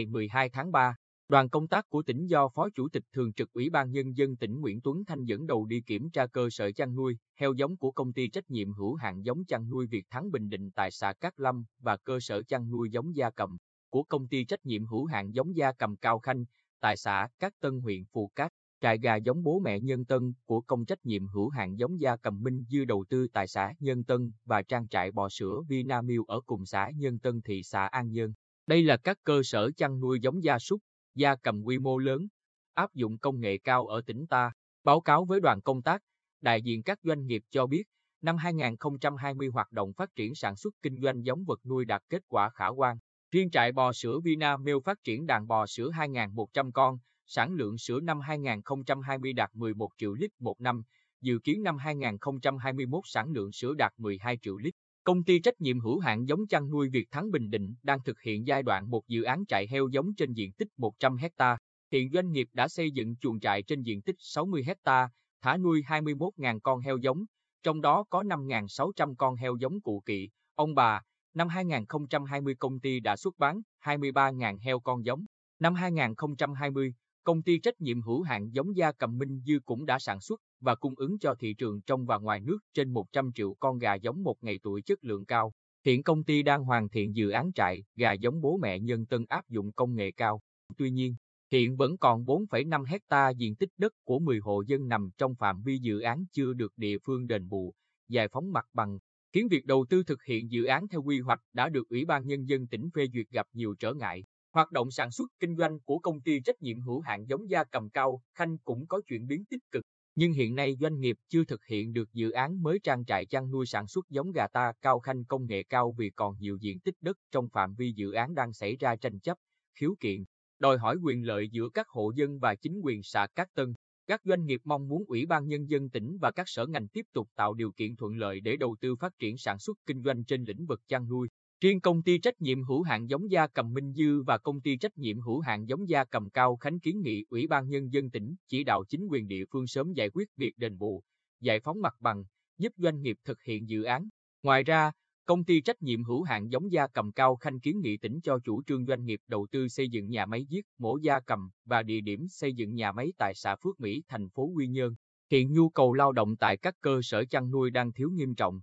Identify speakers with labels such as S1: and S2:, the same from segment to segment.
S1: ngày 12 tháng 3, đoàn công tác của tỉnh do Phó Chủ tịch Thường trực Ủy ban Nhân dân tỉnh Nguyễn Tuấn Thanh dẫn đầu đi kiểm tra cơ sở chăn nuôi, heo giống của công ty trách nhiệm hữu hạn giống chăn nuôi Việt Thắng Bình Định tại xã Cát Lâm và cơ sở chăn nuôi giống gia cầm của công ty trách nhiệm hữu hạn giống gia cầm Cao Khanh tại xã Cát Tân huyện Phù Cát. Trại gà giống bố mẹ Nhân Tân của công trách nhiệm hữu hạn giống gia cầm Minh Dư đầu tư tại xã Nhân Tân và trang trại bò sữa Vinamilk ở cùng xã Nhân Tân thị xã An Nhơn. Đây là các cơ sở chăn nuôi giống gia súc, gia cầm quy mô lớn, áp dụng công nghệ cao ở tỉnh ta. Báo cáo với đoàn công tác, đại diện các doanh nghiệp cho biết, năm 2020 hoạt động phát triển sản xuất kinh doanh giống vật nuôi đạt kết quả khả quan. Riêng trại bò sữa Vinamilk phát triển đàn bò sữa 2.100 con, sản lượng sữa năm 2020 đạt 11 triệu lít một năm, dự kiến năm 2021 sản lượng sữa đạt 12 triệu lít. Công ty trách nhiệm hữu hạn giống chăn nuôi Việt Thắng Bình Định đang thực hiện giai đoạn một dự án trại heo giống trên diện tích 100 hecta. Hiện doanh nghiệp đã xây dựng chuồng trại trên diện tích 60 hecta, thả nuôi 21.000 con heo giống, trong đó có 5.600 con heo giống cụ kỵ. Ông bà, năm 2020 công ty đã xuất bán 23.000 heo con giống. Năm 2020, công ty trách nhiệm hữu hạn giống gia cầm Minh Dư cũng đã sản xuất và cung ứng cho thị trường trong và ngoài nước trên 100 triệu con gà giống một ngày tuổi chất lượng cao. Hiện công ty đang hoàn thiện dự án trại gà giống bố mẹ nhân tân áp dụng công nghệ cao. Tuy nhiên, hiện vẫn còn 4,5 hecta diện tích đất của 10 hộ dân nằm trong phạm vi dự án chưa được địa phương đền bù, giải phóng mặt bằng, khiến việc đầu tư thực hiện dự án theo quy hoạch đã được Ủy ban Nhân dân tỉnh phê duyệt gặp nhiều trở ngại. Hoạt động sản xuất kinh doanh của công ty trách nhiệm hữu hạn giống gia cầm cao, Khanh cũng có chuyển biến tích cực. Nhưng hiện nay doanh nghiệp chưa thực hiện được dự án mới trang trại chăn nuôi sản xuất giống gà ta cao khanh công nghệ cao vì còn nhiều diện tích đất trong phạm vi dự án đang xảy ra tranh chấp, khiếu kiện, đòi hỏi quyền lợi giữa các hộ dân và chính quyền xã Cát Tân. Các doanh nghiệp mong muốn Ủy ban Nhân dân tỉnh và các sở ngành tiếp tục tạo điều kiện thuận lợi để đầu tư phát triển sản xuất kinh doanh trên lĩnh vực chăn nuôi. Riêng công ty trách nhiệm hữu hạn giống gia cầm Minh Dư và công ty trách nhiệm hữu hạn giống gia cầm Cao Khánh kiến nghị Ủy ban Nhân dân tỉnh chỉ đạo chính quyền địa phương sớm giải quyết việc đền bù, giải phóng mặt bằng, giúp doanh nghiệp thực hiện dự án. Ngoài ra, công ty trách nhiệm hữu hạn giống gia cầm Cao Khanh kiến nghị tỉnh cho chủ trương doanh nghiệp đầu tư xây dựng nhà máy giết mổ gia cầm và địa điểm xây dựng nhà máy tại xã Phước Mỹ, thành phố Quy Nhơn. Hiện nhu cầu lao động tại các cơ sở chăn nuôi đang thiếu nghiêm trọng,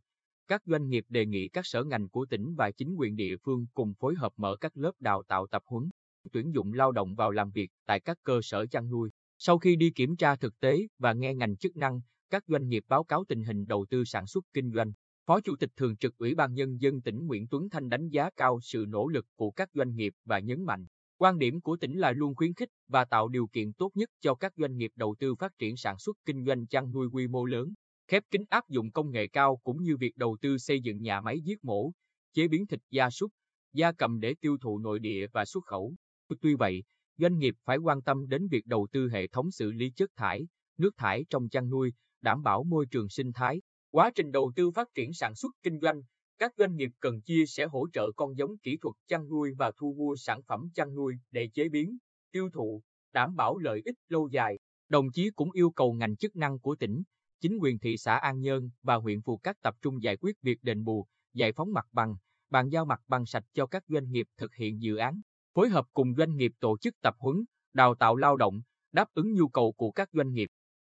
S1: các doanh nghiệp đề nghị các sở ngành của tỉnh và chính quyền địa phương cùng phối hợp mở các lớp đào tạo tập huấn, tuyển dụng lao động vào làm việc tại các cơ sở chăn nuôi. Sau khi đi kiểm tra thực tế và nghe ngành chức năng, các doanh nghiệp báo cáo tình hình đầu tư sản xuất kinh doanh. Phó Chủ tịch Thường trực Ủy ban Nhân dân tỉnh Nguyễn Tuấn Thanh đánh giá cao sự nỗ lực của các doanh nghiệp và nhấn mạnh, quan điểm của tỉnh là luôn khuyến khích và tạo điều kiện tốt nhất cho các doanh nghiệp đầu tư phát triển sản xuất kinh doanh chăn nuôi quy mô lớn, khép kín áp dụng công nghệ cao cũng như việc đầu tư xây dựng nhà máy giết mổ, chế biến thịt gia súc, gia cầm để tiêu thụ nội địa và xuất khẩu. Tuy vậy, doanh nghiệp phải quan tâm đến việc đầu tư hệ thống xử lý chất thải, nước thải trong chăn nuôi, đảm bảo môi trường sinh thái. Quá trình đầu tư phát triển sản xuất kinh doanh, các doanh nghiệp cần chia sẻ hỗ trợ con giống kỹ thuật chăn nuôi và thu mua sản phẩm chăn nuôi để chế biến, tiêu thụ, đảm bảo lợi ích lâu dài. Đồng chí cũng yêu cầu ngành chức năng của tỉnh chính quyền thị xã An Nhơn và huyện Phù Cát tập trung giải quyết việc đền bù, giải phóng mặt bằng, bàn giao mặt bằng sạch cho các doanh nghiệp thực hiện dự án, phối hợp cùng doanh nghiệp tổ chức tập huấn, đào tạo lao động, đáp ứng nhu cầu của các doanh nghiệp.